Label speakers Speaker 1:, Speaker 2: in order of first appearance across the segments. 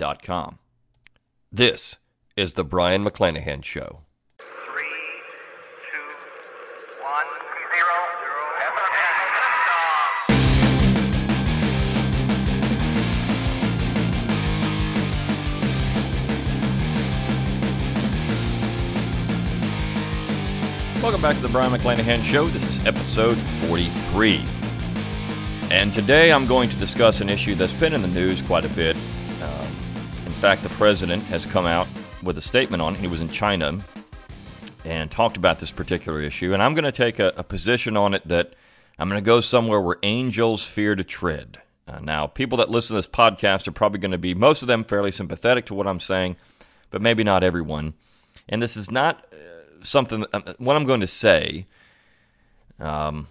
Speaker 1: Learntruehistory.com. This is the Brion McClanahan Show. Welcome back to the Brion McClanahan Show. This is episode 43. And today I'm going to discuss an issue that's been in the news quite a bit. Fact, the president has come out with a statement on it. He was in China and talked about this particular issue. And I'm going to take a, a position on it that I'm going to go somewhere where angels fear to tread. Uh, now, people that listen to this podcast are probably going to be, most of them, fairly sympathetic to what I'm saying, but maybe not everyone. And this is not uh, something, uh, what I'm going to say um,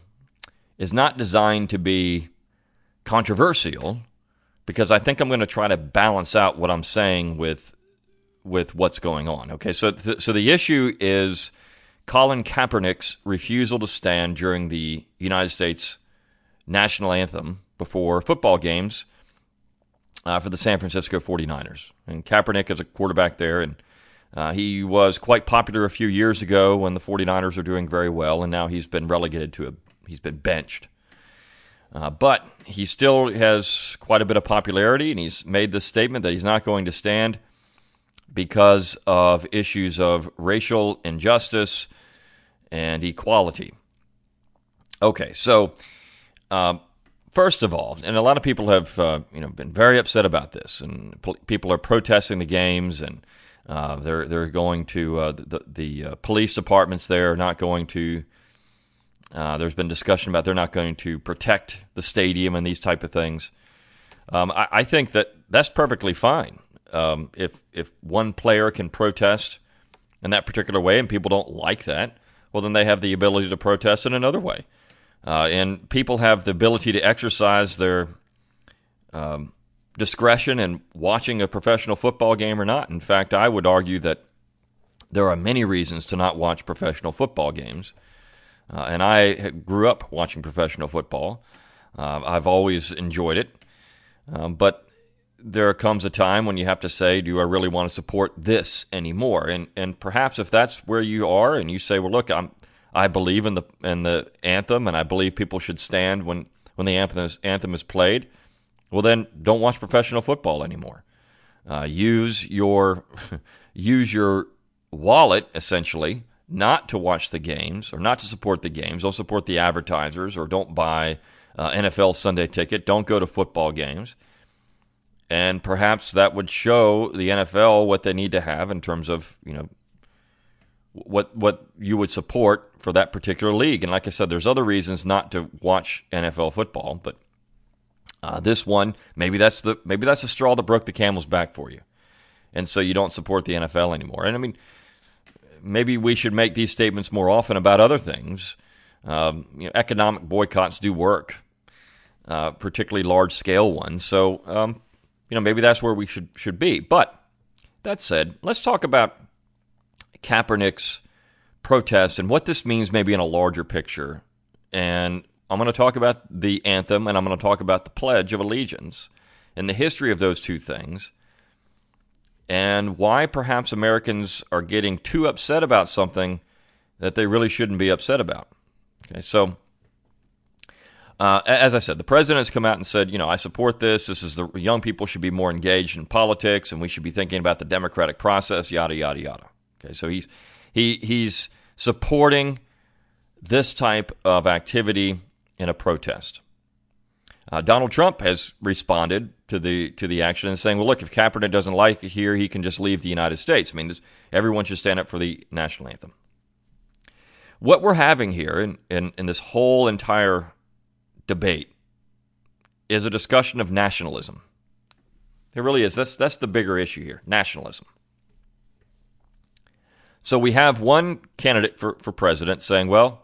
Speaker 1: is not designed to be controversial because I think I'm going to try to balance out what I'm saying with with what's going on. Okay, so th- so the issue is Colin Kaepernick's refusal to stand during the United States national anthem before football games uh, for the San Francisco 49ers. And Kaepernick is a quarterback there, and uh, he was quite popular a few years ago when the 49ers were doing very well, and now he's been relegated to a he's been benched. Uh, but he still has quite a bit of popularity, and he's made this statement that he's not going to stand because of issues of racial injustice and equality. Okay, so um, first of all, and a lot of people have uh, you know been very upset about this, and pol- people are protesting the games, and uh, they're they're going to uh, the the uh, police departments there are not going to. Uh, there's been discussion about they're not going to protect the stadium and these type of things. Um, I, I think that that's perfectly fine. Um, if if one player can protest in that particular way and people don't like that, well, then they have the ability to protest in another way. Uh, and people have the ability to exercise their um, discretion in watching a professional football game or not. In fact, I would argue that there are many reasons to not watch professional football games. Uh, and I grew up watching professional football. Uh, I've always enjoyed it. Um, but there comes a time when you have to say, do I really want to support this anymore? And and perhaps if that's where you are, and you say, well, look, I'm I believe in the in the anthem, and I believe people should stand when when the anthem is, anthem is played. Well, then don't watch professional football anymore. Uh, use your use your wallet essentially not to watch the games or not to support the games. Don't support the advertisers or don't buy uh, NFL Sunday ticket. Don't go to football games and perhaps that would show the NFL what they need to have in terms of you know what what you would support for that particular league. And like I said, there's other reasons not to watch NFL football, but uh, this one maybe that's the maybe that's the straw that broke the camel's back for you, and so you don't support the NFL anymore. And I mean, maybe we should make these statements more often about other things. Um, you know, economic boycotts do work, uh, particularly large scale ones. So um, you know, maybe that's where we should should be. But that said, let's talk about Kaepernick's protest and what this means maybe in a larger picture. And I'm going to talk about the anthem and I'm going to talk about the Pledge of Allegiance and the history of those two things and why perhaps Americans are getting too upset about something that they really shouldn't be upset about. Okay, so uh, as I said, the president has come out and said, you know, I support this. This is the young people should be more engaged in politics, and we should be thinking about the democratic process. Yada yada yada. Okay, so he's he he's supporting this type of activity in a protest. Uh, Donald Trump has responded to the to the action and saying, "Well, look, if Kaepernick doesn't like it here, he can just leave the United States." I mean, this, everyone should stand up for the national anthem. What we're having here in, in, in this whole entire debate is a discussion of nationalism. It really is. That's that's the bigger issue here: nationalism. So we have one candidate for, for president saying, "Well,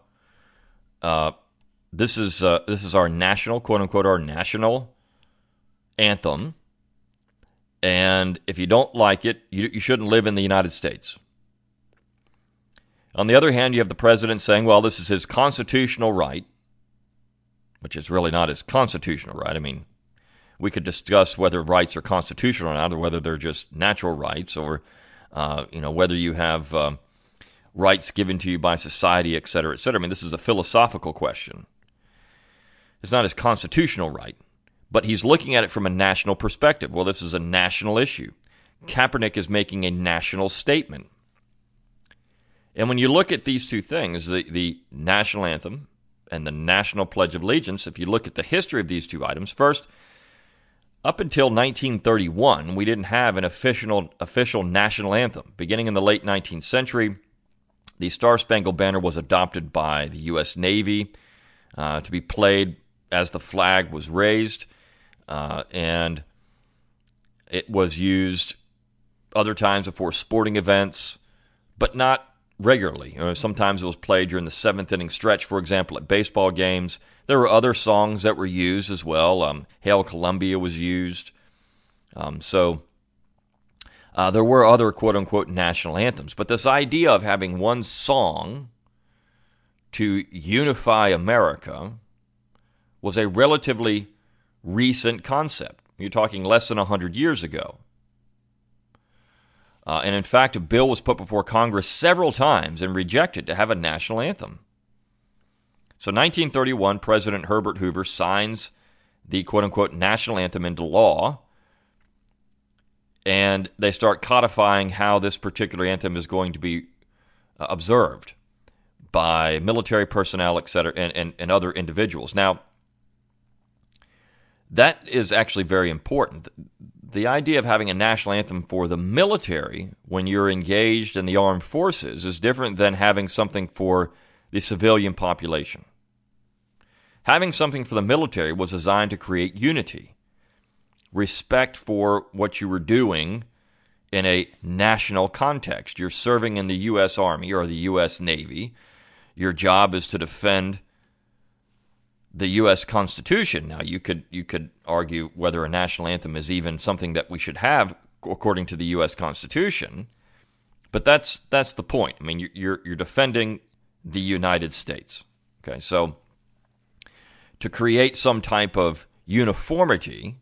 Speaker 1: uh, this is uh, this is our national quote unquote our national anthem, and if you don't like it, you, you shouldn't live in the United States." On the other hand, you have the president saying, "Well, this is his constitutional right," which is really not his constitutional right. I mean, we could discuss whether rights are constitutional or not, or whether they're just natural rights, or uh, you know whether you have um, rights given to you by society, et cetera, et cetera. I mean, this is a philosophical question. It's not his constitutional right, but he's looking at it from a national perspective. Well, this is a national issue. Kaepernick is making a national statement. And when you look at these two things, the, the national anthem and the national pledge of allegiance, if you look at the history of these two items, first, up until 1931, we didn't have an official, official national anthem. Beginning in the late 19th century, the Star Spangled Banner was adopted by the U.S. Navy uh, to be played as the flag was raised, uh, and it was used other times before sporting events, but not regularly. You know, sometimes it was played during the seventh inning stretch, for example, at baseball games. There were other songs that were used as well. Um, Hail Columbia was used. Um, so uh, there were other quote unquote national anthems. But this idea of having one song to unify America was a relatively recent concept. You're talking less than 100 years ago. Uh, and in fact, a bill was put before Congress several times and rejected to have a national anthem. So, 1931, President Herbert Hoover signs the quote unquote national anthem into law, and they start codifying how this particular anthem is going to be uh, observed by military personnel, et cetera, and, and, and other individuals. Now, that is actually very important. The idea of having a national anthem for the military when you're engaged in the armed forces is different than having something for the civilian population. Having something for the military was designed to create unity, respect for what you were doing in a national context. You're serving in the U.S. Army or the U.S. Navy. Your job is to defend the U.S. Constitution. Now, you could you could argue whether a national anthem is even something that we should have according to the U.S. Constitution, but that's that's the point. I mean, you're you're defending the United States. Okay, so to create some type of uniformity,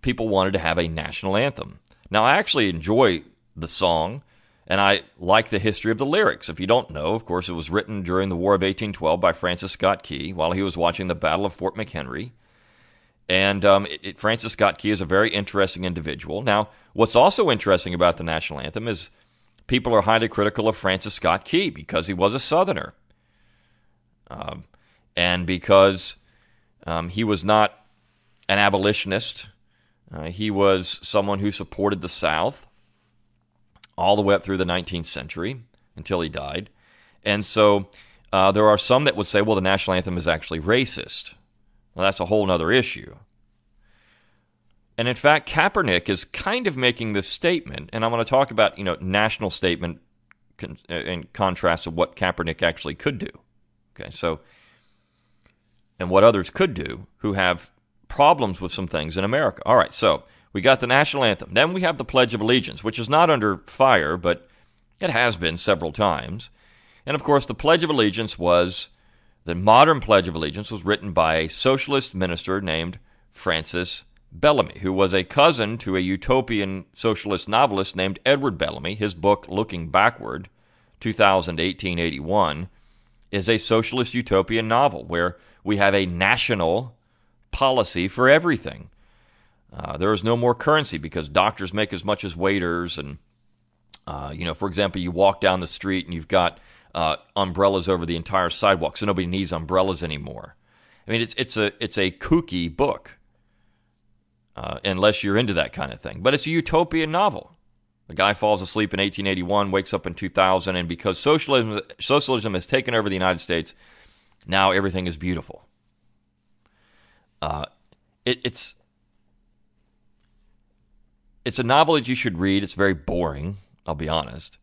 Speaker 1: people wanted to have a national anthem. Now, I actually enjoy the song, and I like the history of the lyrics. If you don't know, of course, it was written during the War of 1812 by Francis Scott Key while he was watching the Battle of Fort McHenry. And um, it, it, Francis Scott Key is a very interesting individual. Now, what's also interesting about the national anthem is people are highly critical of Francis Scott Key because he was a Southerner. Um, and because um, he was not an abolitionist, uh, he was someone who supported the South all the way up through the 19th century until he died. And so uh, there are some that would say, well, the national anthem is actually racist. Well, that's a whole other issue. And in fact, Kaepernick is kind of making this statement, and I'm going to talk about, you know, national statement in contrast to what Kaepernick actually could do. Okay, so, and what others could do who have problems with some things in America. All right, so we got the national anthem. Then we have the Pledge of Allegiance, which is not under fire, but it has been several times. And of course, the Pledge of Allegiance was the modern Pledge of Allegiance was written by a socialist minister named Francis Bellamy, who was a cousin to a utopian socialist novelist named Edward Bellamy. His book, Looking Backward, 2018 is a socialist utopian novel where we have a national policy for everything. Uh, there is no more currency because doctors make as much as waiters. And, uh, you know, for example, you walk down the street and you've got uh, umbrellas over the entire sidewalk, so nobody needs umbrellas anymore. I mean, it's, it's, a, it's a kooky book uh, unless you're into that kind of thing. But it's a utopian novel. The guy falls asleep in 1881, wakes up in 2000, and because socialism, socialism has taken over the United States, now everything is beautiful. Uh, it, it's it's a novel that you should read. It's very boring, I'll be honest.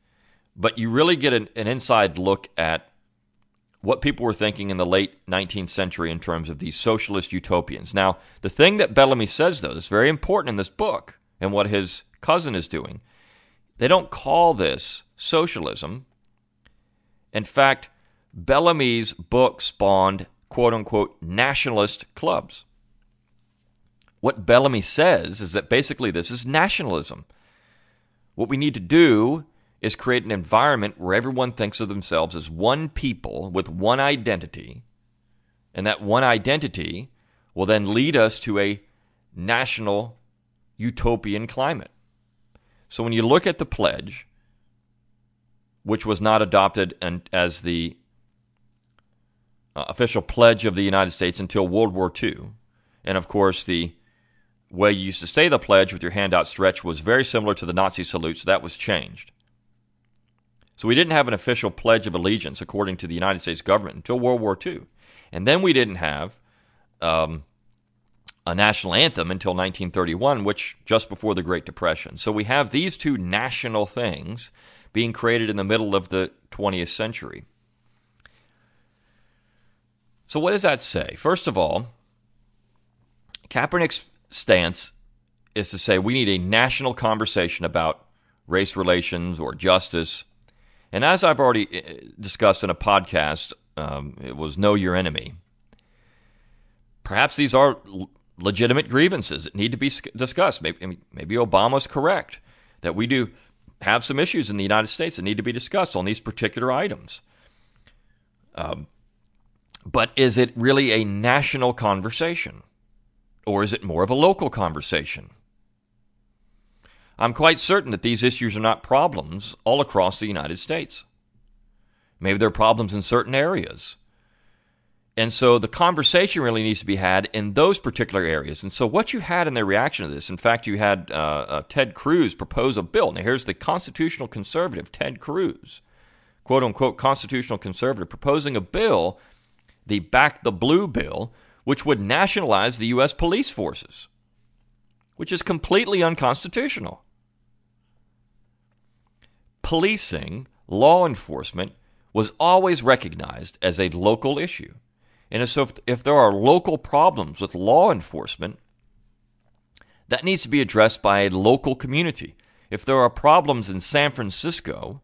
Speaker 1: But you really get an, an inside look at what people were thinking in the late 19th century in terms of these socialist utopians. Now, the thing that Bellamy says, though, that's very important in this book and what his cousin is doing, they don't call this socialism. In fact, Bellamy's book spawned quote unquote nationalist clubs. What Bellamy says is that basically this is nationalism. What we need to do is create an environment where everyone thinks of themselves as one people with one identity, and that one identity will then lead us to a national utopian climate. So when you look at the pledge, which was not adopted as the uh, official pledge of the United States until World War II. And of course, the way you used to say the pledge with your hand outstretched was very similar to the Nazi salute, so that was changed. So we didn't have an official pledge of allegiance according to the United States government until World War II. And then we didn't have um, a national anthem until 1931, which just before the Great Depression. So we have these two national things being created in the middle of the 20th century. So, what does that say? First of all, Kaepernick's stance is to say we need a national conversation about race relations or justice. And as I've already uh, discussed in a podcast, um, it was Know Your Enemy. Perhaps these are legitimate grievances that need to be discussed. Maybe, maybe Obama's correct that we do have some issues in the United States that need to be discussed on these particular items. Um, but is it really a national conversation? Or is it more of a local conversation? I'm quite certain that these issues are not problems all across the United States. Maybe they're problems in certain areas. And so the conversation really needs to be had in those particular areas. And so what you had in their reaction to this, in fact, you had uh, uh, Ted Cruz propose a bill. Now, here's the constitutional conservative, Ted Cruz, quote unquote constitutional conservative, proposing a bill the Back the Blue bill, which would nationalize the U.S. police forces, which is completely unconstitutional. Policing, law enforcement, was always recognized as a local issue. And so, if, if there are local problems with law enforcement, that needs to be addressed by a local community. If there are problems in San Francisco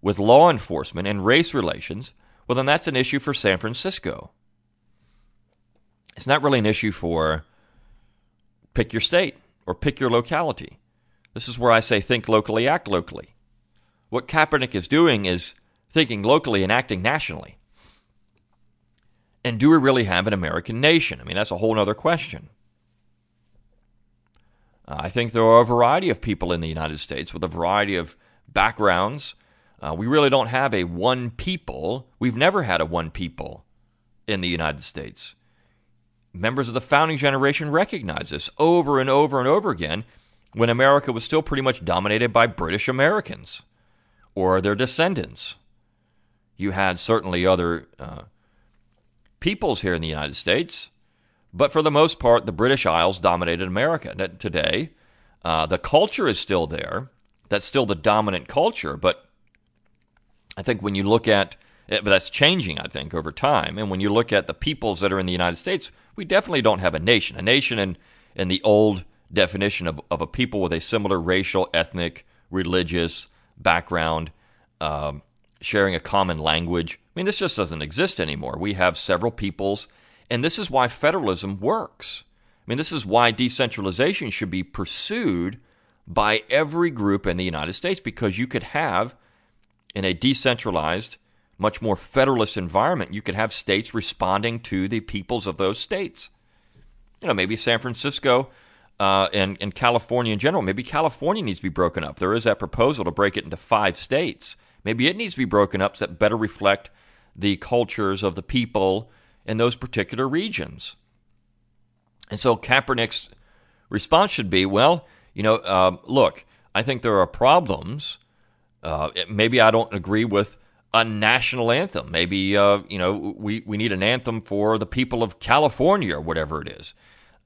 Speaker 1: with law enforcement and race relations, well, then that's an issue for San Francisco. It's not really an issue for pick your state or pick your locality. This is where I say think locally, act locally. What Kaepernick is doing is thinking locally and acting nationally. And do we really have an American nation? I mean, that's a whole other question. I think there are a variety of people in the United States with a variety of backgrounds uh, we really don't have a one people. We've never had a one people in the United States. Members of the founding generation recognize this over and over and over again when America was still pretty much dominated by British Americans or their descendants. You had certainly other uh, peoples here in the United States, but for the most part, the British Isles dominated America. Today, uh, the culture is still there. That's still the dominant culture, but I think when you look at but that's changing, I think, over time. And when you look at the peoples that are in the United States, we definitely don't have a nation. A nation in, in the old definition of, of a people with a similar racial, ethnic, religious background, um, sharing a common language. I mean, this just doesn't exist anymore. We have several peoples, and this is why federalism works. I mean, this is why decentralization should be pursued by every group in the United States because you could have in a decentralized, much more federalist environment, you could have states responding to the peoples of those states. You know, maybe San Francisco uh, and, and California in general, maybe California needs to be broken up. There is that proposal to break it into five states. Maybe it needs to be broken up so that better reflect the cultures of the people in those particular regions. And so Kaepernick's response should be, well, you know, uh, look, I think there are problems uh, maybe I don't agree with a national anthem. Maybe uh, you know we we need an anthem for the people of California or whatever it is.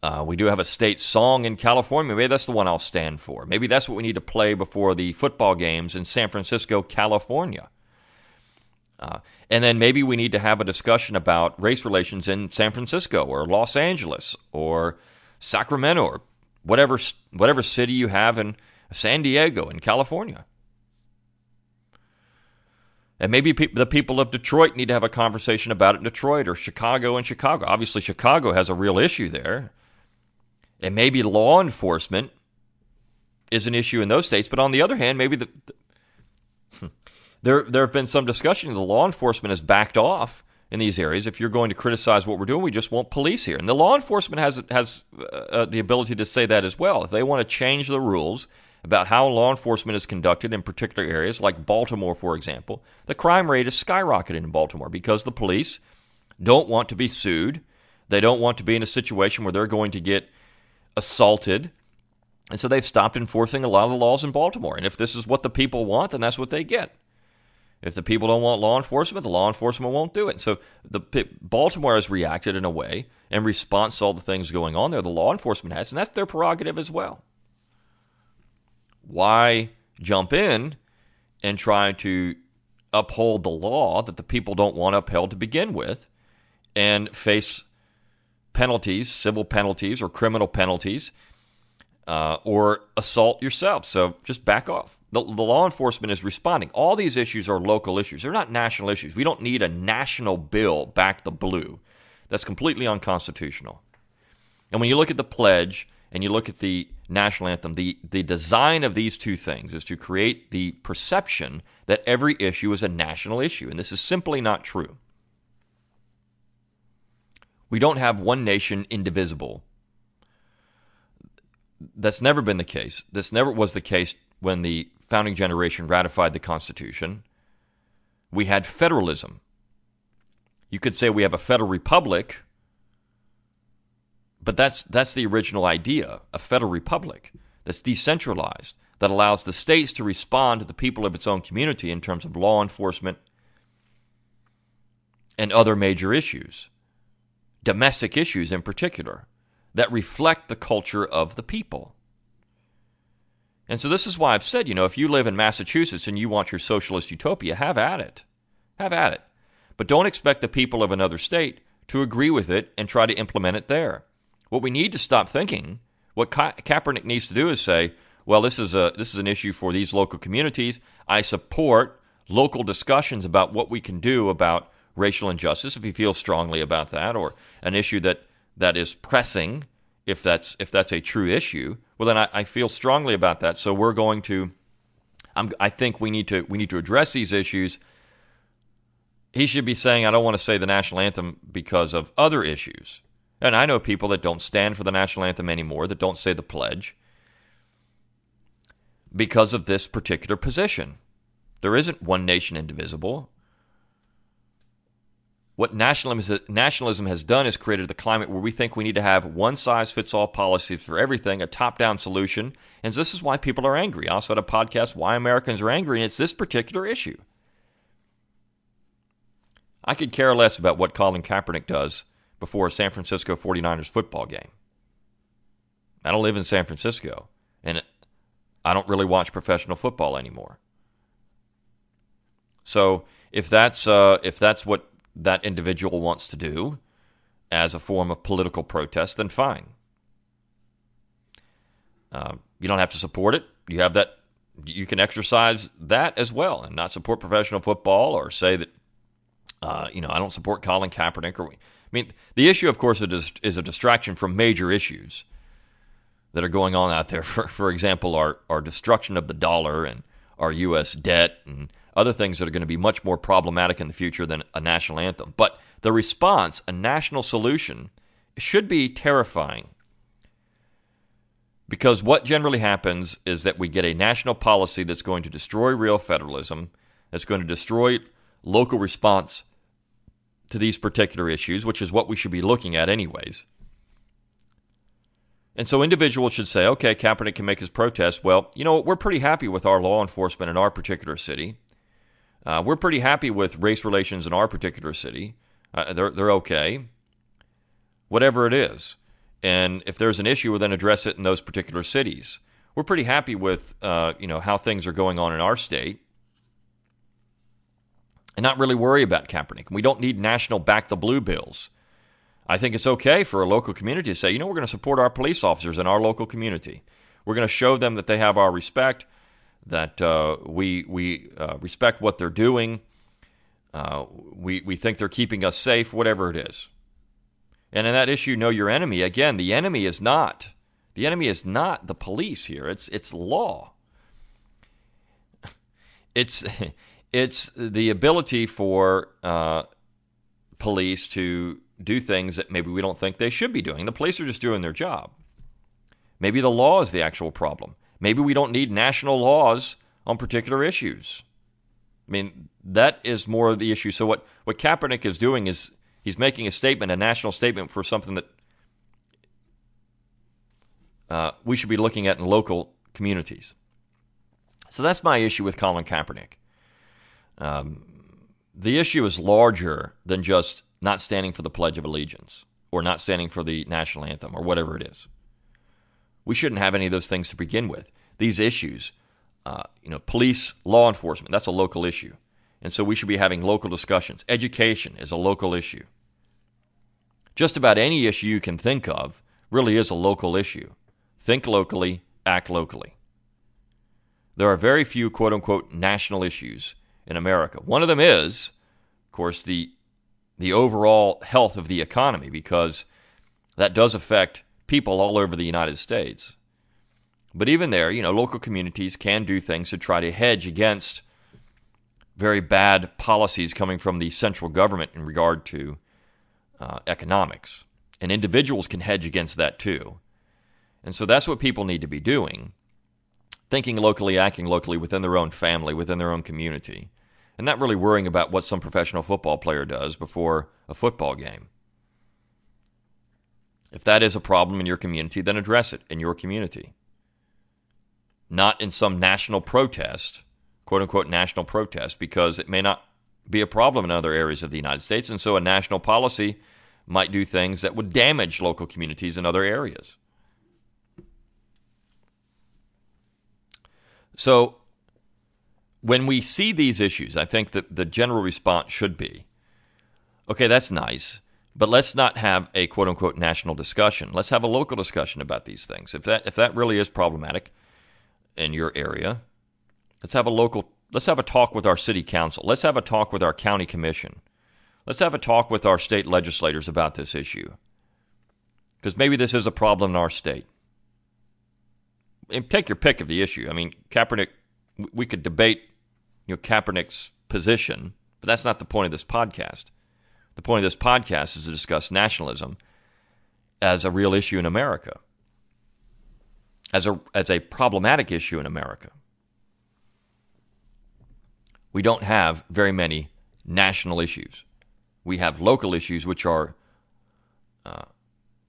Speaker 1: Uh, we do have a state song in California. Maybe that's the one I'll stand for. Maybe that's what we need to play before the football games in San Francisco, California. Uh, and then maybe we need to have a discussion about race relations in San Francisco or Los Angeles or Sacramento or whatever whatever city you have in San Diego in California. And maybe pe- the people of Detroit need to have a conversation about it in Detroit or Chicago and Chicago. Obviously, Chicago has a real issue there. And maybe law enforcement is an issue in those states. But on the other hand, maybe the, the there there have been some discussion. The law enforcement has backed off in these areas. If you're going to criticize what we're doing, we just want police here. And the law enforcement has has uh, uh the ability to say that as well. If they want to change the rules about how law enforcement is conducted in particular areas, like Baltimore, for example, the crime rate is skyrocketing in Baltimore because the police don't want to be sued. They don't want to be in a situation where they're going to get assaulted. And so they've stopped enforcing a lot of the laws in Baltimore. And if this is what the people want, then that's what they get. If the people don't want law enforcement, the law enforcement won't do it. So the Baltimore has reacted in a way in response to all the things going on there. The law enforcement has, and that's their prerogative as well. Why jump in and try to uphold the law that the people don't want upheld to begin with and face penalties, civil penalties or criminal penalties, uh, or assault yourself? So just back off. The, the law enforcement is responding. All these issues are local issues. They're not national issues. We don't need a national bill back the blue. That's completely unconstitutional. And when you look at the pledge and you look at the national anthem, the, the design of these two things is to create the perception that every issue is a national issue. And this is simply not true. We don't have one nation indivisible. That's never been the case. This never was the case when the founding generation ratified the Constitution, we had federalism. You could say we have a federal republic, but that's, that's the original idea a federal republic that's decentralized, that allows the states to respond to the people of its own community in terms of law enforcement and other major issues, domestic issues in particular, that reflect the culture of the people. And so this is why I've said, you know, if you live in Massachusetts and you want your socialist utopia, have at it. Have at it. But don't expect the people of another state to agree with it and try to implement it there. What we need to stop thinking, what Ka- Kaepernick needs to do is say, well, this is a this is an issue for these local communities. I support local discussions about what we can do about racial injustice if he feels strongly about that or an issue that that is pressing if that's if that's a true issue well, then I, I feel strongly about that. So we're going to. I'm, I think we need to we need to address these issues. He should be saying, "I don't want to say the national anthem because of other issues." And I know people that don't stand for the national anthem anymore, that don't say the pledge because of this particular position. There isn't one nation indivisible. What nationalism has done is created the climate where we think we need to have one size fits all policies for everything, a top down solution. And this is why people are angry. I also had a podcast, Why Americans Are Angry, and it's this particular issue. I could care less about what Colin Kaepernick does before a San Francisco 49ers football game. I don't live in San Francisco, and I don't really watch professional football anymore. So if that's uh, if that's what that individual wants to do as a form of political protest, then fine. Uh, you don't have to support it. You have that. You can exercise that as well, and not support professional football, or say that uh, you know I don't support Colin Kaepernick. Or mean, the issue, of course, is a distraction from major issues that are going on out there. For for example, our our destruction of the dollar and our U.S. debt and other things that are going to be much more problematic in the future than a national anthem. But the response, a national solution, should be terrifying. Because what generally happens is that we get a national policy that's going to destroy real federalism, that's going to destroy local response to these particular issues, which is what we should be looking at, anyways. And so individuals should say, okay, Kaepernick can make his protest. Well, you know, we're pretty happy with our law enforcement in our particular city. Uh, we're pretty happy with race relations in our particular city. Uh, they're, they're okay. Whatever it is. And if there's an issue, we'll then address it in those particular cities. We're pretty happy with uh, you know how things are going on in our state, and not really worry about Kaepernick. We don't need national back the blue bills. I think it's okay for a local community to say, you know, we're going to support our police officers in our local community. We're going to show them that they have our respect, that uh, we we uh, respect what they're doing. Uh, we we think they're keeping us safe, whatever it is. And in that issue, know your enemy. Again, the enemy is not the enemy is not the police here. It's it's law. It's it's the ability for uh, police to do things that maybe we don't think they should be doing. The police are just doing their job. Maybe the law is the actual problem. Maybe we don't need national laws on particular issues. I mean, that is more of the issue. So what, what Kaepernick is doing is he's making a statement, a national statement for something that uh, we should be looking at in local communities. So that's my issue with Colin Kaepernick. Um, the issue is larger than just not standing for the Pledge of Allegiance or not standing for the national anthem or whatever it is. We shouldn't have any of those things to begin with. These issues, uh, you know, police, law enforcement, that's a local issue. And so we should be having local discussions. Education is a local issue. Just about any issue you can think of really is a local issue. Think locally, act locally. There are very few quote unquote national issues in America. One of them is, of course, the the overall health of the economy because that does affect people all over the United States. But even there, you know, local communities can do things to try to hedge against very bad policies coming from the central government in regard to uh, economics. And individuals can hedge against that too. And so that's what people need to be doing thinking locally, acting locally within their own family, within their own community, and not really worrying about what some professional football player does before a football game. If that is a problem in your community, then address it in your community. Not in some national protest, quote unquote national protest, because it may not be a problem in other areas of the United States. And so a national policy might do things that would damage local communities in other areas. So when we see these issues, I think that the general response should be okay, that's nice, but let's not have a quote unquote national discussion. Let's have a local discussion about these things. If that if that really is problematic in your area, let's have a local let's have a talk with our city council. Let's have a talk with our county commission. Let's have a talk with our state legislators about this issue. Because maybe this is a problem in our state take your pick of the issue. I mean, Kaepernick, we could debate, you know, Kaepernick's position, but that's not the point of this podcast. The point of this podcast is to discuss nationalism as a real issue in America, as a as a problematic issue in America. We don't have very many national issues. We have local issues which are uh,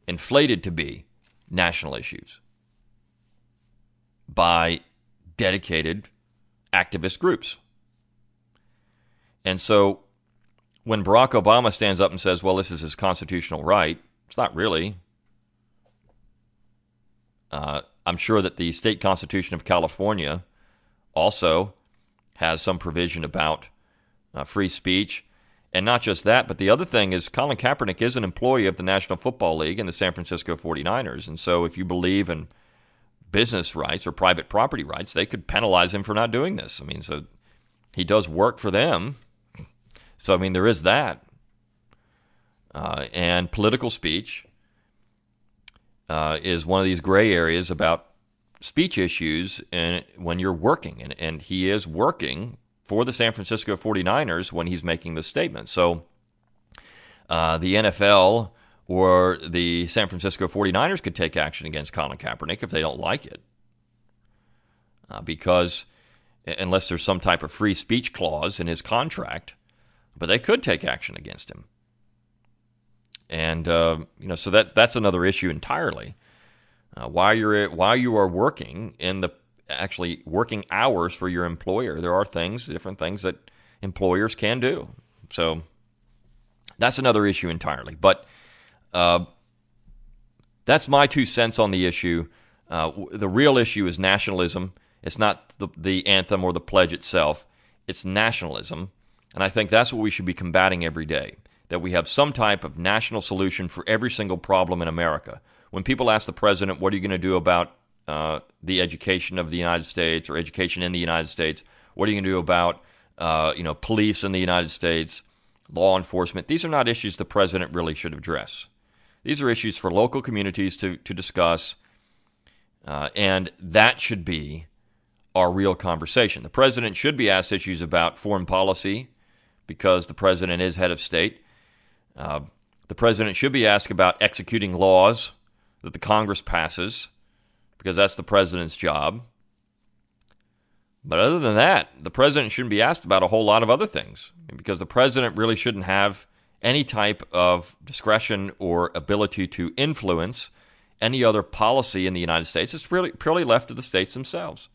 Speaker 1: inflated to be national issues by dedicated activist groups. And so when Barack Obama stands up and says, well, this is his constitutional right, it's not really. Uh, I'm sure that the state constitution of California also has some provision about uh, free speech. And not just that, but the other thing is Colin Kaepernick is an employee of the National Football League and the San Francisco 49ers. And so if you believe in business rights or private property rights, they could penalize him for not doing this. I mean, so he does work for them. So, I mean, there is that. Uh, and political speech uh, is one of these gray areas about speech issues and when you're working. And, and he is working for the San Francisco 49ers when he's making this statement. So, uh, the NFL or the San Francisco 49ers could take action against Colin Kaepernick if they don't like it. Uh, because unless there's some type of free speech clause in his contract, but they could take action against him. And uh, you know, so that's that's another issue entirely. Uh, while you're while you are working in the actually working hours for your employer, there are things, different things that employers can do. So that's another issue entirely. But uh, that's my two cents on the issue. Uh, the real issue is nationalism. It's not the, the anthem or the pledge itself, it's nationalism. And I think that's what we should be combating every day that we have some type of national solution for every single problem in America. When people ask the president, what are you going to do about uh, the education of the United States or education in the United States? What are you going to do about uh, you know police in the United States, law enforcement? These are not issues the president really should address. These are issues for local communities to to discuss, uh, and that should be our real conversation. The president should be asked issues about foreign policy because the president is head of state. Uh, the president should be asked about executing laws that the Congress passes because that's the president's job. But other than that, the president shouldn't be asked about a whole lot of other things because the president really shouldn't have any type of discretion or ability to influence any other policy in the United States. It's really purely left to the states themselves.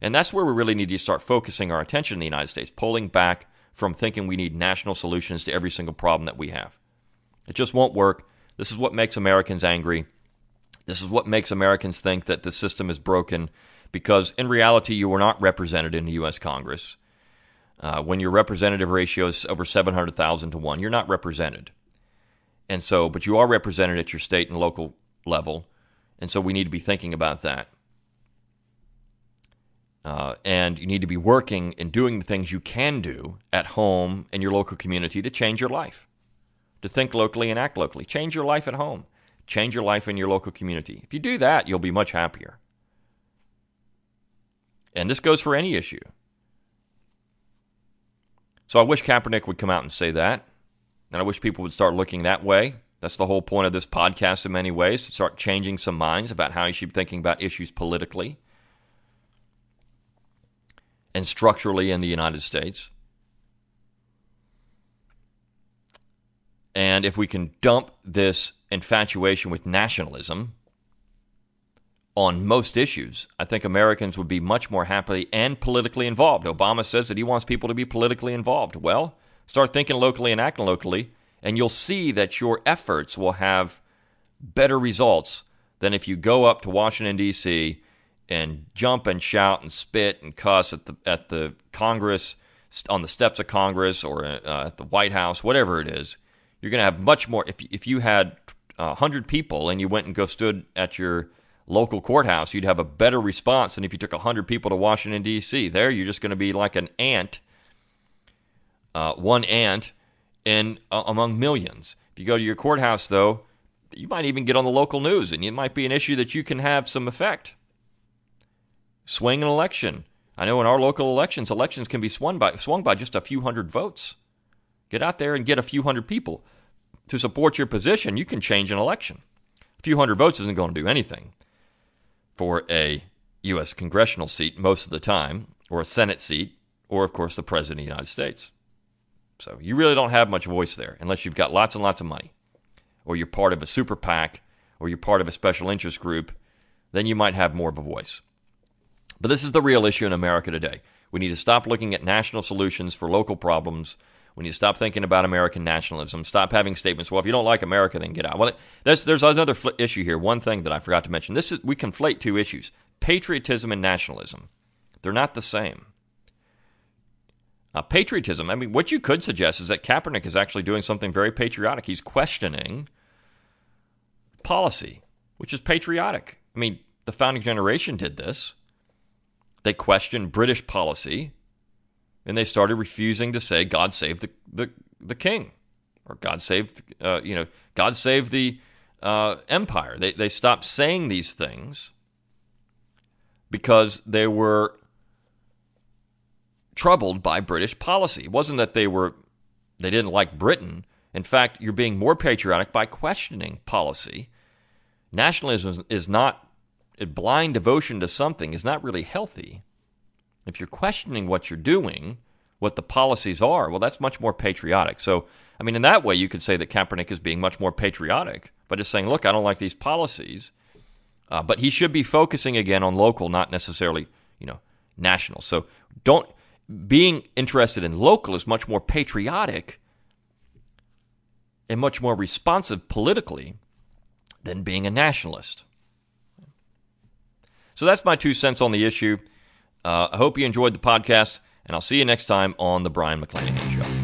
Speaker 1: And that's where we really need to start focusing our attention in the United States, pulling back from thinking we need national solutions to every single problem that we have. It just won't work. This is what makes Americans angry. This is what makes Americans think that the system is broken because in reality, you were not represented in the U.S. Congress. Uh, when your representative ratio is over 700,000 to 1, you're not represented. And so, but you are represented at your state and local level. And so we need to be thinking about that. Uh, and you need to be working and doing the things you can do at home in your local community to change your life, to think locally and act locally. Change your life at home, change your life in your local community. If you do that, you'll be much happier. And this goes for any issue. So I wish Kaepernick would come out and say that. And I wish people would start looking that way. That's the whole point of this podcast in many ways, to start changing some minds about how you should be thinking about issues politically and structurally in the United States. And if we can dump this infatuation with nationalism on most issues, I think Americans would be much more happily and politically involved. Obama says that he wants people to be politically involved. Well, start thinking locally and acting locally, and you'll see that your efforts will have better results than if you go up to Washington, D.C and jump and shout and spit and cuss at the at the Congress on the steps of Congress or uh, at the White House, whatever it is, you're going to have much more. If if you had hundred people and you went and go stood at your local courthouse, you'd have a better response than if you took hundred people to Washington D.C. There, you're just going to be like an ant, uh, one ant, in uh, among millions. If you go to your courthouse, though, you might even get on the local news, and it might be an issue that you can have some effect swing an election. I know in our local elections, elections can be swung by, swung by just a few hundred votes. Get out there and get a few hundred people to support your position. You can change an election. A few hundred votes isn't going to do anything for a U.S. congressional seat most of the time, or a Senate seat, or, of course, the President of the United States. So you really don't have much voice there unless you've got lots and lots of money, or you're part of a super PAC, or you're part of a special interest group. Then you might have more of a voice. But this is the real issue in America today. We need to stop looking at national solutions for local problems. Need to stop thinking about American nationalism. Stop having statements. Well, if you don't like America, then get out. Well, there's there's another fl- issue here. One thing that I forgot to mention. This is we conflate two issues: patriotism and nationalism. They're not the same. Uh, patriotism. I mean, what you could suggest is that Kaepernick is actually doing something very patriotic. He's questioning policy, which is patriotic. I mean, the founding generation did this. They questioned British policy and they started refusing to say God save the, the, the king or God save, uh, you know, God save the uh, empire. They, they stopped saying these things because they were troubled by British policy. It wasn't that they were they didn't like Britain. In fact, you're being more patriotic by questioning policy. Nationalism is not blind devotion to something is not really healthy. If you're questioning what you're doing, what the policies are, well, that's much more patriotic. So, I mean, in that way, you could say that Kaepernick is being much more patriotic by just saying, look, I don't like these policies. Uh, but he should be focusing again on local, not necessarily, you know, national. So don't being interested in local is much more patriotic and much more responsive politically than being a nationalist. So that's my two cents on the issue. Uh, I hope you enjoyed the podcast, and I'll see you next time on The Brion McClanahan Show.